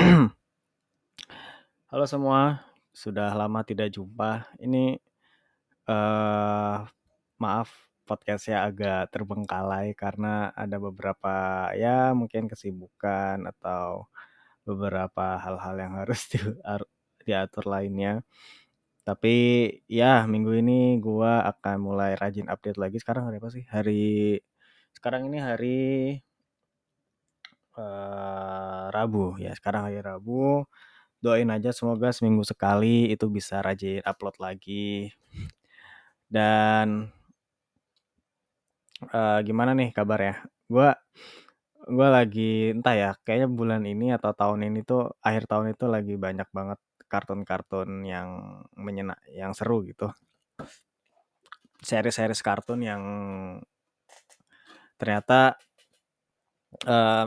Halo semua, sudah lama tidak jumpa. Ini eh maaf podcastnya agak terbengkalai karena ada beberapa ya mungkin kesibukan atau beberapa hal-hal yang harus di, diatur lainnya. Tapi ya minggu ini gua akan mulai rajin update lagi. Sekarang hari apa sih? Hari sekarang ini hari eh, Rabu. Ya. Sekarang hari Rabu. Doain aja semoga seminggu sekali itu bisa rajin upload lagi. Dan uh, gimana nih kabar ya? Gue gue lagi entah ya kayaknya bulan ini atau tahun ini tuh akhir tahun itu lagi banyak banget kartun-kartun yang menyenak yang seru gitu. Series-series kartun yang ternyata uh,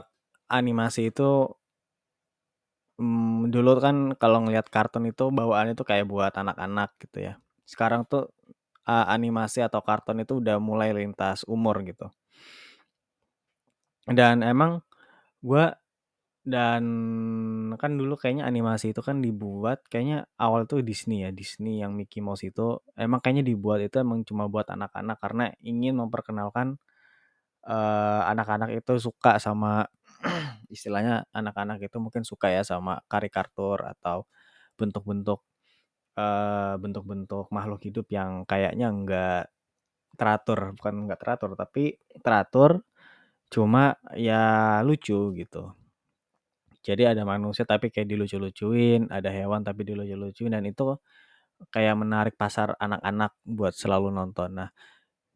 animasi itu hmm, dulu kan kalau ngelihat kartun itu bawaannya tuh kayak buat anak-anak gitu ya. Sekarang tuh uh, animasi atau kartun itu udah mulai lintas umur gitu. Dan emang gue dan kan dulu kayaknya animasi itu kan dibuat kayaknya awal tuh Disney ya Disney yang Mickey Mouse itu emang kayaknya dibuat itu emang cuma buat anak-anak karena ingin memperkenalkan uh, anak-anak itu suka sama istilahnya anak-anak itu mungkin suka ya sama karikatur atau bentuk-bentuk uh, bentuk-bentuk makhluk hidup yang kayaknya enggak teratur, bukan enggak teratur tapi teratur cuma ya lucu gitu. Jadi ada manusia tapi kayak dilucu-lucuin, ada hewan tapi dilucu-lucuin dan itu kayak menarik pasar anak-anak buat selalu nonton. Nah,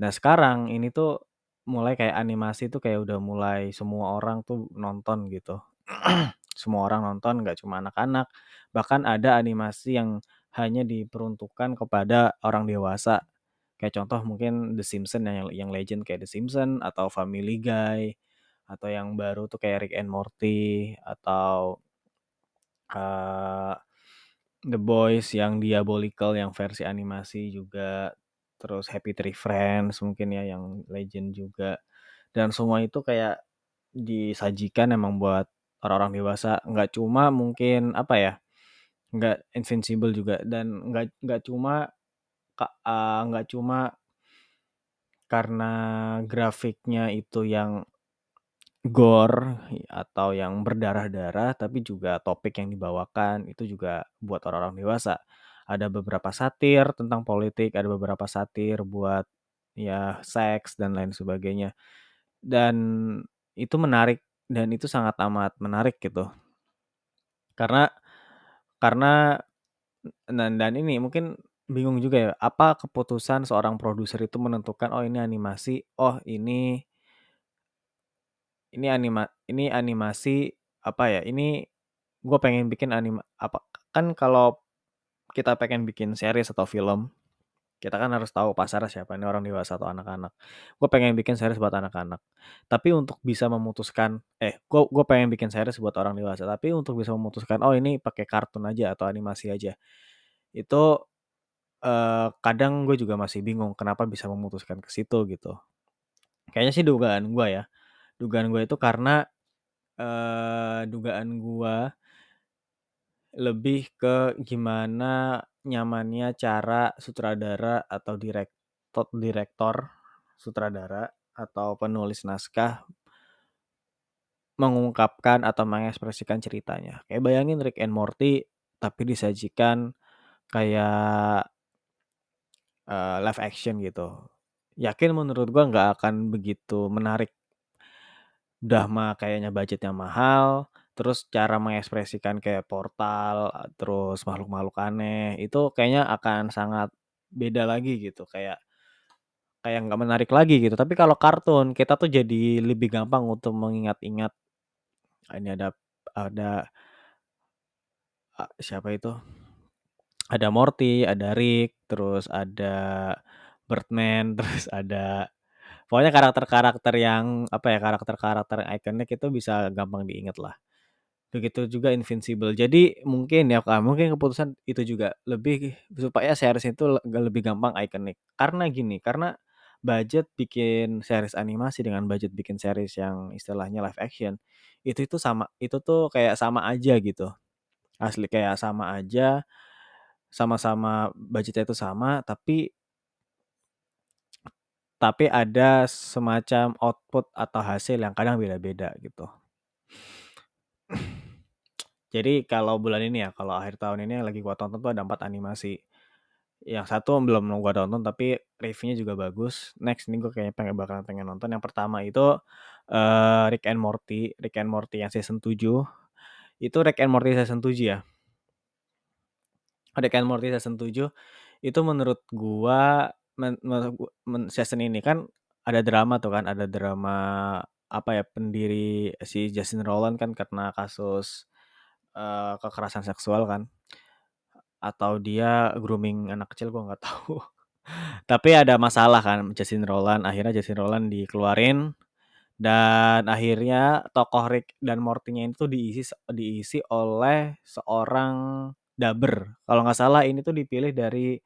nah sekarang ini tuh mulai kayak animasi tuh kayak udah mulai semua orang tuh nonton gitu. semua orang nonton nggak cuma anak-anak. Bahkan ada animasi yang hanya diperuntukkan kepada orang dewasa. Kayak contoh mungkin The Simpsons yang yang legend kayak The Simpsons atau Family Guy atau yang baru tuh kayak Rick and Morty atau uh, The Boys yang diabolical yang versi animasi juga terus Happy Tree Friends mungkin ya yang legend juga. Dan semua itu kayak disajikan emang buat orang-orang dewasa. Nggak cuma mungkin apa ya nggak invincible juga. Dan nggak nggak cuma uh, nggak cuma karena grafiknya itu yang gore atau yang berdarah-darah tapi juga topik yang dibawakan itu juga buat orang-orang dewasa ada beberapa satir tentang politik, ada beberapa satir buat ya seks dan lain sebagainya. Dan itu menarik dan itu sangat amat menarik gitu. Karena karena dan, dan ini mungkin bingung juga ya, apa keputusan seorang produser itu menentukan oh ini animasi, oh ini ini anima ini animasi apa ya? Ini gue pengen bikin anima apa kan kalau kita pengen bikin series atau film, kita kan harus tahu pasar siapa ini orang dewasa atau anak-anak. Gue pengen bikin series buat anak-anak. Tapi untuk bisa memutuskan, eh, gue gue pengen bikin series buat orang dewasa. Tapi untuk bisa memutuskan, oh ini pakai kartun aja atau animasi aja, itu eh, kadang gue juga masih bingung kenapa bisa memutuskan ke situ gitu. Kayaknya sih dugaan gue ya, dugaan gue itu karena eh, dugaan gue lebih ke gimana nyamannya cara sutradara atau direktor direktor sutradara atau penulis naskah mengungkapkan atau mengekspresikan ceritanya. Kayak bayangin Rick and Morty tapi disajikan kayak uh, live action gitu. Yakin menurut gua nggak akan begitu menarik. Udah mah kayaknya budgetnya mahal, terus cara mengekspresikan kayak portal, terus makhluk-makhluk aneh, itu kayaknya akan sangat beda lagi gitu, kayak kayak nggak menarik lagi gitu. Tapi kalau kartun, kita tuh jadi lebih gampang untuk mengingat-ingat ini ada ada siapa itu? Ada Morty, ada Rick, terus ada Birdman, terus ada pokoknya karakter-karakter yang apa ya karakter-karakter ikonik itu bisa gampang diingat lah begitu juga Invincible. Jadi mungkin ya mungkin keputusan itu juga lebih supaya series itu lebih gampang ikonik. Karena gini, karena budget bikin series animasi dengan budget bikin series yang istilahnya live action, itu itu sama itu tuh kayak sama aja gitu. Asli kayak sama aja, sama-sama budgetnya itu sama, tapi tapi ada semacam output atau hasil yang kadang beda-beda gitu. Jadi kalau bulan ini ya, kalau akhir tahun ini yang lagi gua tonton tuh ada 4 animasi. Yang satu belum gua tonton tapi reviewnya juga bagus. Next ini gue kayaknya pengen bakalan pengen nonton. Yang pertama itu uh, Rick and Morty, Rick and Morty yang season 7. Itu Rick and Morty season 7 ya. Rick and Morty season 7 itu menurut gua men, men, season ini kan ada drama tuh kan, ada drama apa ya pendiri si Justin Roland kan karena kasus uh, kekerasan seksual kan. Atau dia grooming anak kecil gue nggak tahu. Tapi ada masalah kan Justin Roland akhirnya Justin Roland dikeluarin. Dan akhirnya tokoh Rick dan Morty-nya itu diisi diisi oleh seorang dubber. Kalau nggak salah ini tuh dipilih dari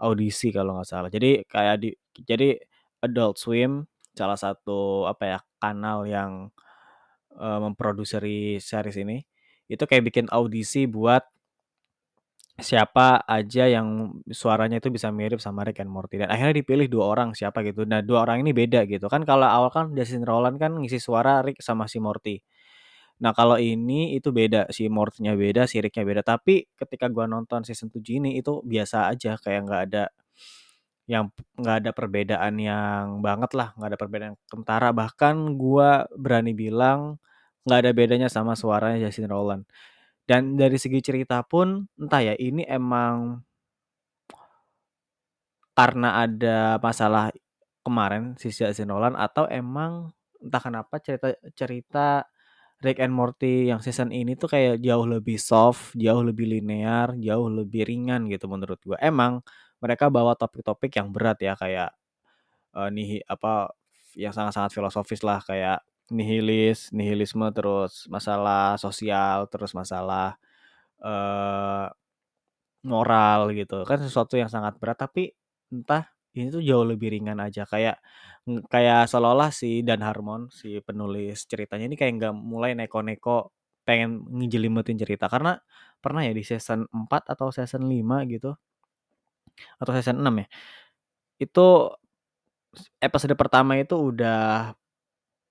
audisi kalau nggak salah. Jadi kayak di jadi Adult Swim salah satu apa ya kanal yang uh, memproduksi series ini itu kayak bikin audisi buat siapa aja yang suaranya itu bisa mirip sama Rick and Morty. Dan akhirnya dipilih dua orang siapa gitu. Nah dua orang ini beda gitu. Kan kalau awal kan Justin Roland kan ngisi suara Rick sama si Morty. Nah kalau ini itu beda. Si Morty-nya beda si Rick-nya beda. Tapi ketika gua nonton season 7 ini itu biasa aja. Kayak nggak ada yang nggak ada perbedaan yang banget lah. Nggak ada perbedaan kentara. Bahkan gua berani bilang nggak ada bedanya sama suaranya Justin Roland dan dari segi cerita pun entah ya ini emang karena ada masalah kemarin si Justin Roland atau emang entah kenapa cerita cerita Rick and Morty yang season ini tuh kayak jauh lebih soft, jauh lebih linear, jauh lebih ringan gitu menurut gua. Emang mereka bawa topik-topik yang berat ya kayak uh, nih apa yang sangat-sangat filosofis lah kayak nihilis, nihilisme terus masalah sosial, terus masalah uh, moral gitu. Kan sesuatu yang sangat berat tapi entah ini tuh jauh lebih ringan aja kayak kayak seolah-olah si Dan Harmon si penulis ceritanya ini kayak nggak mulai neko-neko pengen ngejelimetin cerita karena pernah ya di season 4 atau season 5 gitu atau season 6 ya itu episode pertama itu udah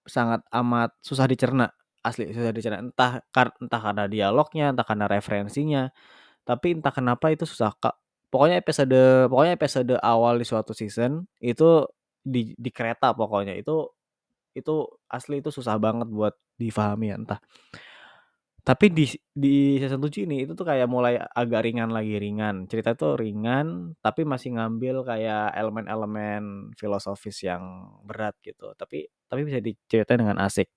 sangat amat susah dicerna asli susah dicerna. Entah entah karena dialognya entah karena referensinya tapi entah kenapa itu susah kak. Pokoknya episode pokoknya episode awal di suatu season itu di di kereta pokoknya itu itu asli itu susah banget buat difahami ya entah. Tapi di di season 7 ini itu tuh kayak mulai agak ringan lagi ringan. Cerita itu ringan tapi masih ngambil kayak elemen-elemen filosofis yang berat gitu. Tapi tapi bisa diceritain dengan asik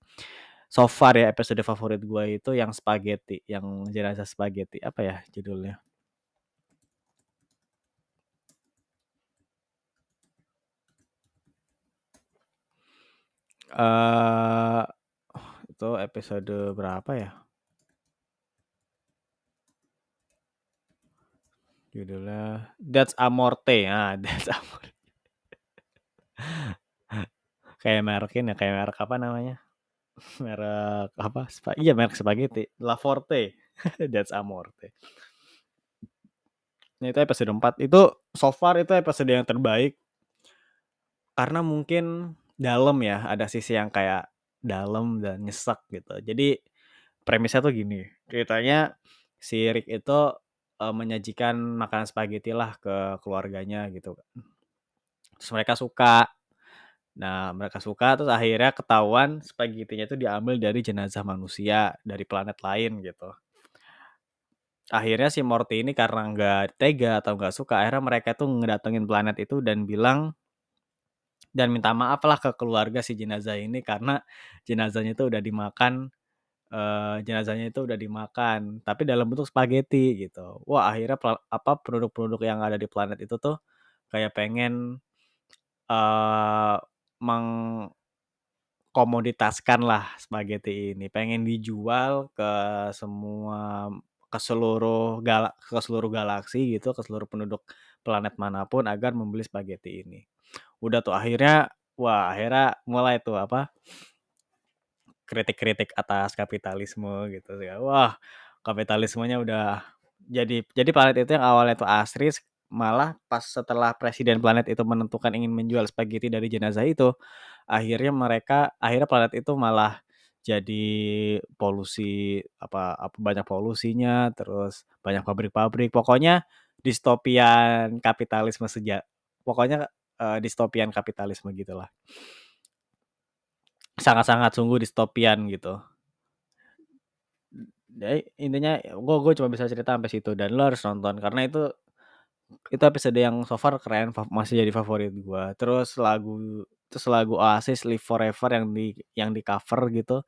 so far ya episode favorit gue itu yang spaghetti yang jenazah spaghetti apa ya judulnya uh, itu episode berapa ya Judulnya That's Amorte. Ah, That's Amorte. Kayak merekin ya, kayak merek apa namanya? merek apa? Spa iya, merek spaghetti. La Forte. That's Amorte. Nah, itu episode 4. Itu so far itu episode yang terbaik. Karena mungkin dalam ya, ada sisi yang kayak dalam dan nyesek gitu. Jadi premisnya tuh gini, ceritanya si Rick itu uh, menyajikan makanan spaghetti lah ke keluarganya gitu kan. Terus mereka suka. Nah, mereka suka terus akhirnya ketahuan spagettinya itu diambil dari jenazah manusia dari planet lain gitu. Akhirnya si Morty ini karena nggak tega atau nggak suka, akhirnya mereka tuh ngedatengin planet itu dan bilang dan minta maaf lah ke keluarga si jenazah ini karena jenazahnya itu udah dimakan uh, jenazahnya itu udah dimakan, tapi dalam bentuk spaghetti gitu. Wah, akhirnya apa produk-produk yang ada di planet itu tuh kayak pengen uh, mengkomoditaskan lah spaghetti ini, pengen dijual ke semua ke seluruh gal ke seluruh galaksi gitu, ke seluruh penduduk planet mana pun agar membeli spaghetti ini. Udah tuh akhirnya wah akhirnya mulai tuh apa kritik-kritik atas kapitalisme gitu ya. Wah, kapitalismenya udah jadi jadi planet itu yang awalnya tuh asri malah pas setelah presiden planet itu menentukan ingin menjual spaghetti dari jenazah itu, akhirnya mereka akhirnya planet itu malah jadi polusi apa apa banyak polusinya, terus banyak pabrik-pabrik. Pokoknya distopian kapitalisme sejak pokoknya uh, distopian kapitalisme gitulah. Sangat-sangat sungguh distopian gitu. Jadi intinya gue gue cuma bisa cerita sampai situ dan lo harus nonton karena itu itu episode yang so far keren masih jadi favorit gue. Terus lagu terus lagu Oasis Live Forever yang di yang di cover gitu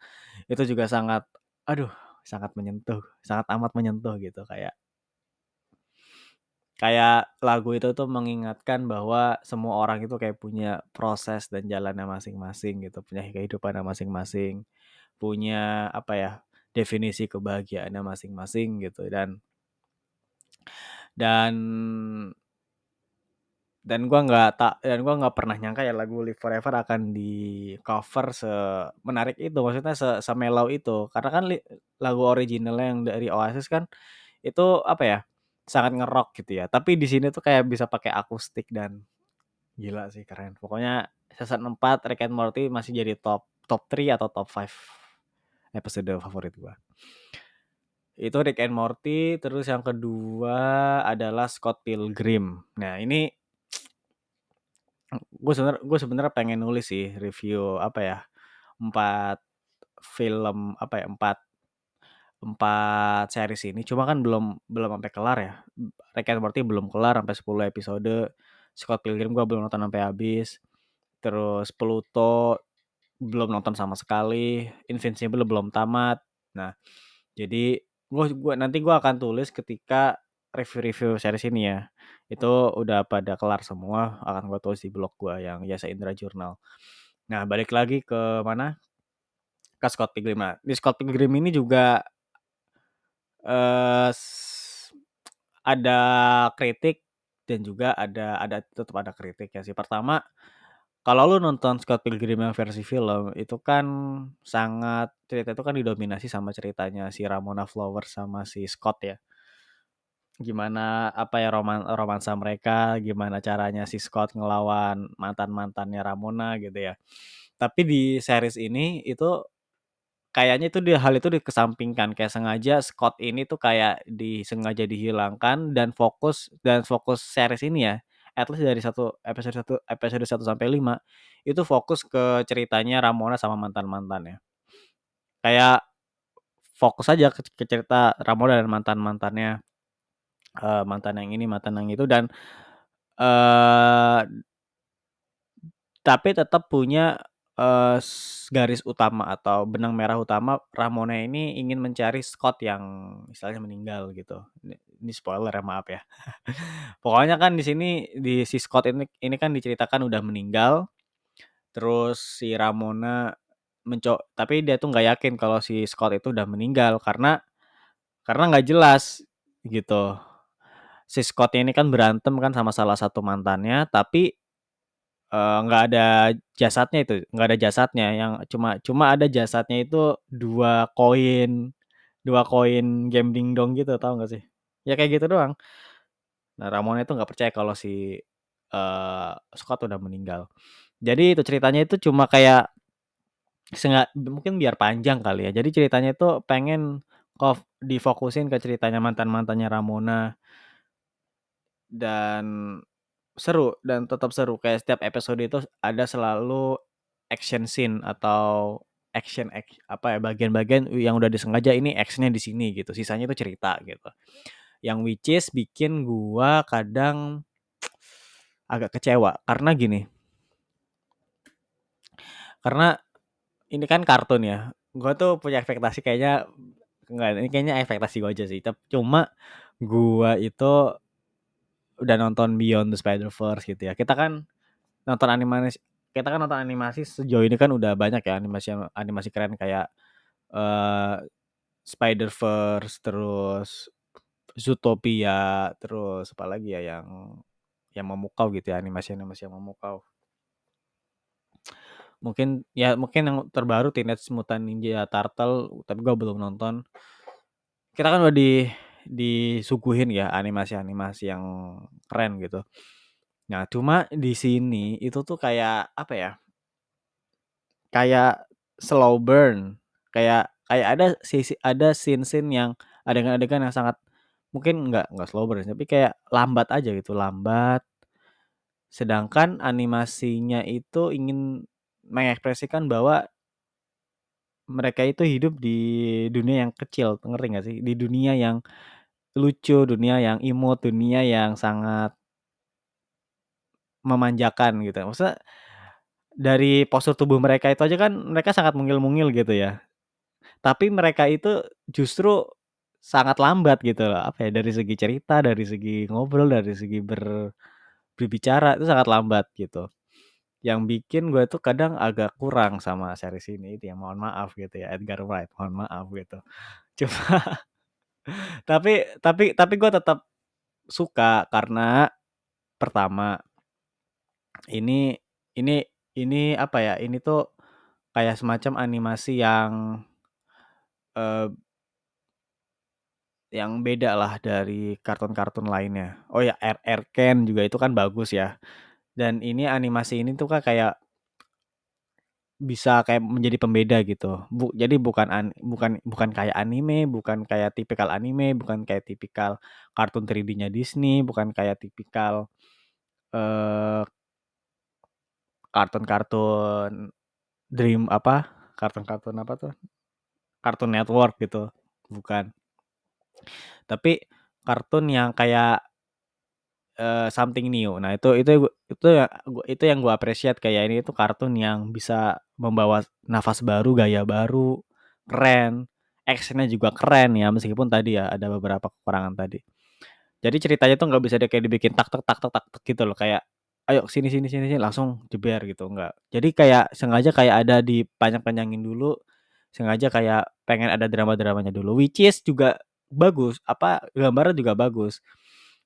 itu juga sangat aduh sangat menyentuh sangat amat menyentuh gitu kayak kayak lagu itu tuh mengingatkan bahwa semua orang itu kayak punya proses dan jalannya masing-masing gitu punya kehidupan masing-masing punya apa ya definisi kebahagiaannya masing-masing gitu dan dan dan gua nggak tak dan gua nggak pernah nyangka ya lagu Live Forever akan di cover se menarik itu maksudnya se semelau itu. Karena kan lagu originalnya yang dari Oasis kan itu apa ya sangat ngerok gitu ya. Tapi di sini tuh kayak bisa pakai akustik dan gila sih keren. Pokoknya season 4 Rick and Morty masih jadi top top 3 atau top 5 episode favorit gua itu Rick and Morty terus yang kedua adalah Scott Pilgrim. Nah ini gue sebenernya gue sebenernya pengen nulis sih review apa ya empat film apa ya empat empat series ini. Cuma kan belum belum sampai kelar ya. Rick and Morty belum kelar sampai 10 episode. Scott Pilgrim gue belum nonton sampai habis. Terus Pluto belum nonton sama sekali. Invincible belum tamat. Nah jadi gue gua nanti gue akan tulis ketika review-review series ini ya. Itu udah pada kelar semua akan gue tulis di blog gue yang Yasa Indra Journal nah balik lagi ke mana? Ke Scott Pilgrim. Nah di Scott Pilgrim ini juga uh, ada kritik dan juga ada ada tetap ada kritik ya sih. Pertama kalau lu nonton Scott Pilgrim yang versi film itu kan sangat cerita itu kan didominasi sama ceritanya si Ramona Flowers sama si Scott ya gimana apa ya roman romansa mereka, gimana caranya si Scott ngelawan mantan-mantannya Ramona gitu ya. Tapi di series ini itu kayaknya itu di hal itu dikesampingkan kayak sengaja Scott ini tuh kayak disengaja dihilangkan dan fokus dan fokus series ini ya at least dari satu episode satu episode 1 sampai 5 itu fokus ke ceritanya Ramona sama mantan-mantannya. Kayak fokus aja ke, ke cerita Ramona dan mantan-mantannya uh, mantan yang ini, mantan yang itu dan uh, tapi tetap punya uh, garis utama atau benang merah utama Ramona ini ingin mencari Scott yang misalnya meninggal gitu. Ini, spoiler ya maaf ya. Pokoknya kan di sini di si Scott ini ini kan diceritakan udah meninggal. Terus si Ramona menco tapi dia tuh nggak yakin kalau si Scott itu udah meninggal karena karena nggak jelas gitu si Scott ini kan berantem kan sama salah satu mantannya tapi nggak uh, ada jasadnya itu nggak ada jasadnya yang cuma cuma ada jasadnya itu dua koin dua koin gambling dong gitu tau gak sih? Ya kayak gitu doang. Nah Ramon itu nggak percaya kalau si uh, Scott udah meninggal. Jadi itu ceritanya itu cuma kayak sengat mungkin biar panjang kali ya. Jadi ceritanya itu pengen kok difokusin ke ceritanya mantan mantannya Ramona. Dan seru dan tetap seru kayak setiap episode itu ada selalu action scene atau action apa ya bagian-bagian yang udah disengaja ini actionnya di sini gitu. Sisanya itu cerita gitu. Yang which is bikin gua kadang agak kecewa karena gini. Karena ini kan kartun ya gua tuh punya ekspektasi kayaknya enggak ini kayaknya ekspektasi gua aja sih tapi cuma gua itu udah nonton Beyond the Spider-Verse gitu ya. Kita kan nonton animasi kita kan nonton animasi sejauh ini kan udah banyak ya animasi animasi keren kayak uh, Spider-Verse terus Zootopia terus apa lagi ya yang yang memukau gitu ya animasi animasi yang memukau mungkin ya mungkin yang terbaru Teenage Mutant Ninja Turtle tapi gue belum nonton. Kita kan udah di disuguhin ya animasi-animasi yang keren gitu. Nah, cuma di sini itu tuh kayak apa ya? Kayak slow burn. Kayak kayak ada sisi ada scene-scene yang adegan-adegan yang sangat mungkin nggak nggak slow burn tapi kayak lambat aja gitu, lambat. Sedangkan animasinya itu ingin mengekspresikan bahwa mereka itu hidup di dunia yang kecil, ngerti nggak sih? Di dunia yang lucu, dunia yang imut, dunia yang sangat memanjakan gitu. Maksudnya dari postur tubuh mereka itu aja kan mereka sangat mungil-mungil gitu ya. Tapi mereka itu justru sangat lambat gitu loh. Apa ya dari segi cerita, dari segi ngobrol, dari segi ber berbicara itu sangat lambat gitu. Yang bikin gue tuh kadang agak kurang sama series ini itu ya mohon maaf gitu ya Edgar Wright mohon maaf gitu. Cuma tapi tapi tapi gue tetap suka karena pertama ini ini ini apa ya ini tuh kayak semacam animasi yang eh, yang beda lah dari kartun-kartun lainnya. Oh ya, RR Ken juga itu kan bagus ya. Dan ini animasi ini tuh kan kayak bisa kayak menjadi pembeda gitu. Bu, jadi bukan an, bukan bukan kayak anime, bukan kayak tipikal anime, bukan kayak tipikal kartun 3D-nya Disney, bukan kayak tipikal eh kartun-kartun Dream apa? Kartun-kartun apa tuh? Cartoon Network gitu. Bukan. Tapi kartun yang kayak uh, something new. Nah, itu itu itu ya itu yang gue appreciate kayak ini itu kartun yang bisa membawa nafas baru, gaya baru, keren. Actionnya juga keren ya meskipun tadi ya ada beberapa kekurangan tadi. Jadi ceritanya tuh nggak bisa dia kayak dibikin tak tak tak tak tak, gitu loh kayak ayo sini sini sini sini langsung jeber gitu enggak. Jadi kayak sengaja kayak ada di panjang-panjangin dulu sengaja kayak pengen ada drama-dramanya dulu which is juga bagus apa gambarnya juga bagus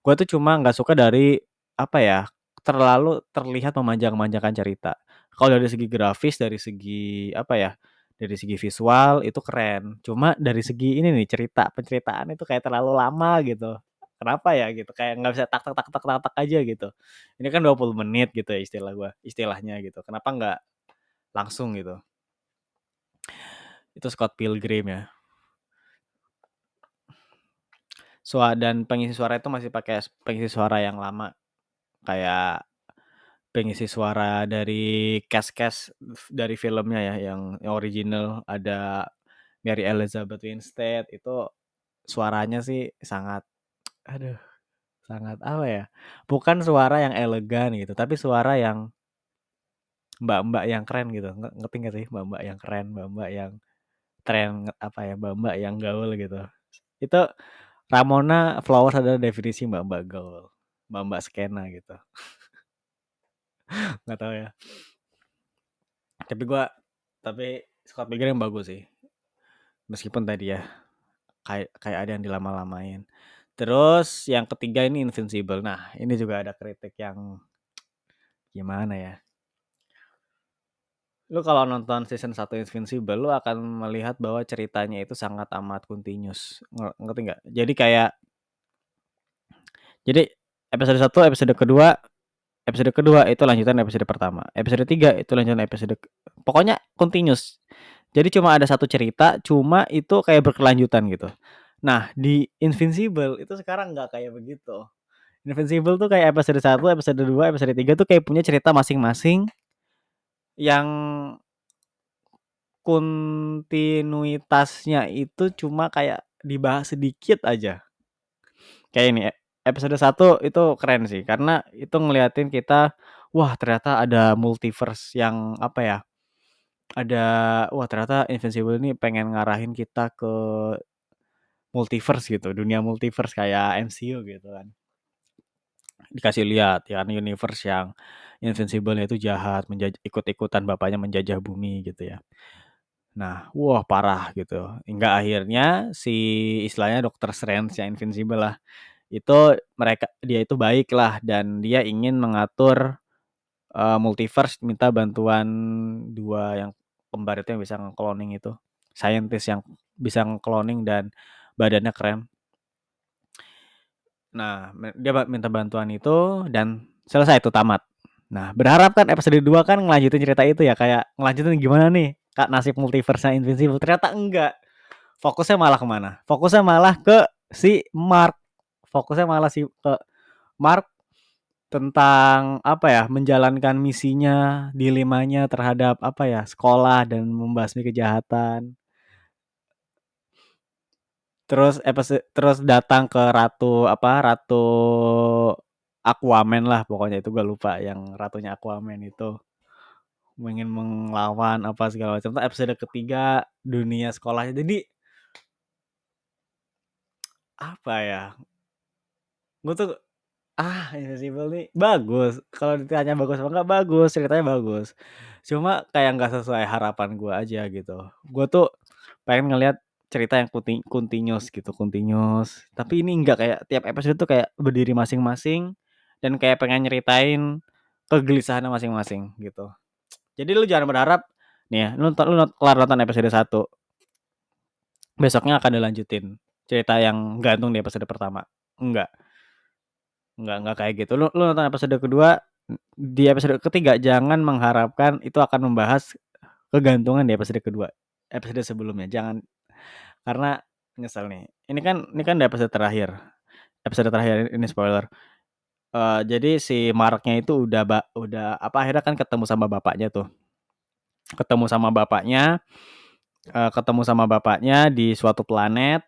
gue tuh cuma nggak suka dari apa ya terlalu terlihat memanjang-manjangkan cerita. Kalau dari segi grafis dari segi apa ya dari segi visual itu keren. Cuma dari segi ini nih cerita penceritaan itu kayak terlalu lama gitu. Kenapa ya gitu kayak nggak bisa tak tak tak tak tak tak aja gitu. Ini kan 20 menit gitu ya istilah gue istilahnya gitu. Kenapa nggak langsung gitu? Itu Scott Pilgrim ya suara dan pengisi suara itu masih pakai pengisi suara yang lama. Kayak pengisi suara dari cast-cast dari filmnya ya yang, original. Ada Mary Elizabeth Winstead. Itu suaranya sih sangat aduh sangat apa ya bukan suara yang elegan gitu tapi suara yang mbak-mbak yang keren gitu. Ngerti gak sih? Mbak-mbak yang keren mbak-mbak yang tren apa ya mbak-mbak yang gaul gitu. Itu Ramona Flowers adalah definisi mbak-mbak gaul mbak-mbak skena gitu. Nggak tahu ya. Tapi gue tapi Scott Pilgrim yang bagus sih. Meskipun tadi ya kayak kayak ada yang dilama-lamain. Terus yang ketiga ini Invincible. Nah ini juga ada kritik yang gimana ya lu kalau nonton season 1 Invincible lu akan melihat bahwa ceritanya itu sangat amat continuous. Ngerti nggak? Jadi kayak jadi episode 1 episode kedua episode kedua itu lanjutan episode pertama episode 3 itu lanjutan episode pokoknya continuous. Jadi cuma ada satu cerita cuma itu kayak berkelanjutan gitu. Nah di Invincible itu sekarang nggak kayak begitu. Invincible tuh kayak episode 1, episode 2, episode 3 tuh kayak punya cerita masing-masing yang kontinuitasnya itu cuma kayak dibahas sedikit aja. Kayak ini episode 1 itu keren sih karena itu ngeliatin kita wah ternyata ada multiverse yang apa ya? Ada wah ternyata Invincible ini pengen ngarahin kita ke multiverse gitu, dunia multiverse kayak MCU gitu kan. Dikasih lihat ya kan universe yang Invincible itu jahat, ikut-ikutan bapaknya menjajah bumi gitu ya. Nah, wah parah gitu. Hingga akhirnya si istilahnya Dokter Strange yang Invincible lah. Itu mereka dia itu baik lah dan dia ingin mengatur uh, multiverse minta bantuan dua yang kembar yang bisa ngekloning itu scientist yang bisa ngekloning dan badannya keren nah dia minta bantuan itu dan selesai itu tamat. Nah berharap kan episode 2 kan ngelanjutin cerita itu ya kayak ngelanjutin gimana nih kak nasib multiverse Invincible? Ternyata enggak. Fokusnya malah ke mana? Fokusnya malah ke si Mark. Fokusnya malah si ke Mark tentang apa ya menjalankan misinya dilemanya terhadap apa ya sekolah dan membasmi kejahatan terus episode terus datang ke ratu apa ratu Aquaman lah pokoknya itu gue lupa yang ratunya Aquaman itu ingin melawan apa segala macam episode ketiga dunia sekolahnya jadi apa ya gue tuh Ah, Invisible nih bagus. Kalau ditanya bagus apa enggak bagus, ceritanya bagus. Cuma kayak nggak sesuai harapan gue aja gitu. Gue tuh pengen ngelihat cerita yang kunti continuous gitu, continuous. Tapi ini enggak kayak tiap episode tuh kayak berdiri masing-masing dan kayak pengen nyeritain kegelisahannya masing-masing gitu. Jadi lu jangan berharap nih ya, lu, lu kelar nonton episode 1. Besoknya akan dilanjutin cerita yang gantung di episode pertama. Enggak Enggak enggak kayak gitu. Lu lu nonton episode kedua di episode ketiga jangan mengharapkan itu akan membahas kegantungan di episode kedua. Episode sebelumnya jangan karena nyesel nih. Ini kan ini kan episode terakhir. Episode terakhir ini spoiler. Uh, jadi si Marknya itu udah ba, udah apa akhirnya kan ketemu sama bapaknya tuh. Ketemu sama bapaknya uh, ketemu sama bapaknya di suatu planet.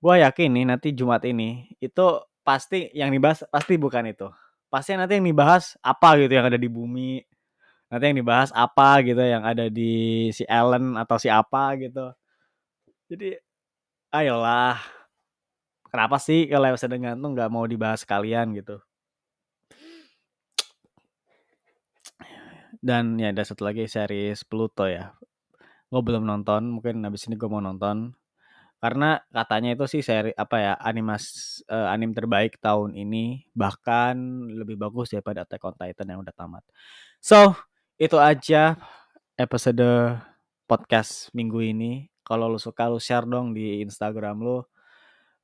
Gue yakin nih nanti Jumat ini itu pasti yang dibahas pasti bukan itu. Pasti nanti yang dibahas apa gitu yang ada di bumi. Nanti yang dibahas apa gitu yang ada di si Ellen atau si apa gitu. Jadi ayolah. Kenapa sih kalau episode gantung nggak mau dibahas kalian gitu? Dan ya ada satu lagi series Pluto ya. Gue belum nonton, mungkin habis ini gue mau nonton karena katanya itu sih seri apa ya animas uh, anim terbaik tahun ini bahkan lebih bagus daripada Attack on Titan yang udah tamat. So itu aja episode podcast minggu ini. Kalau lu suka lu share dong di Instagram lu.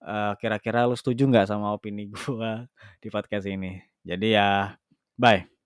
Uh, kira-kira lu setuju nggak sama opini gue di podcast ini? Jadi ya bye.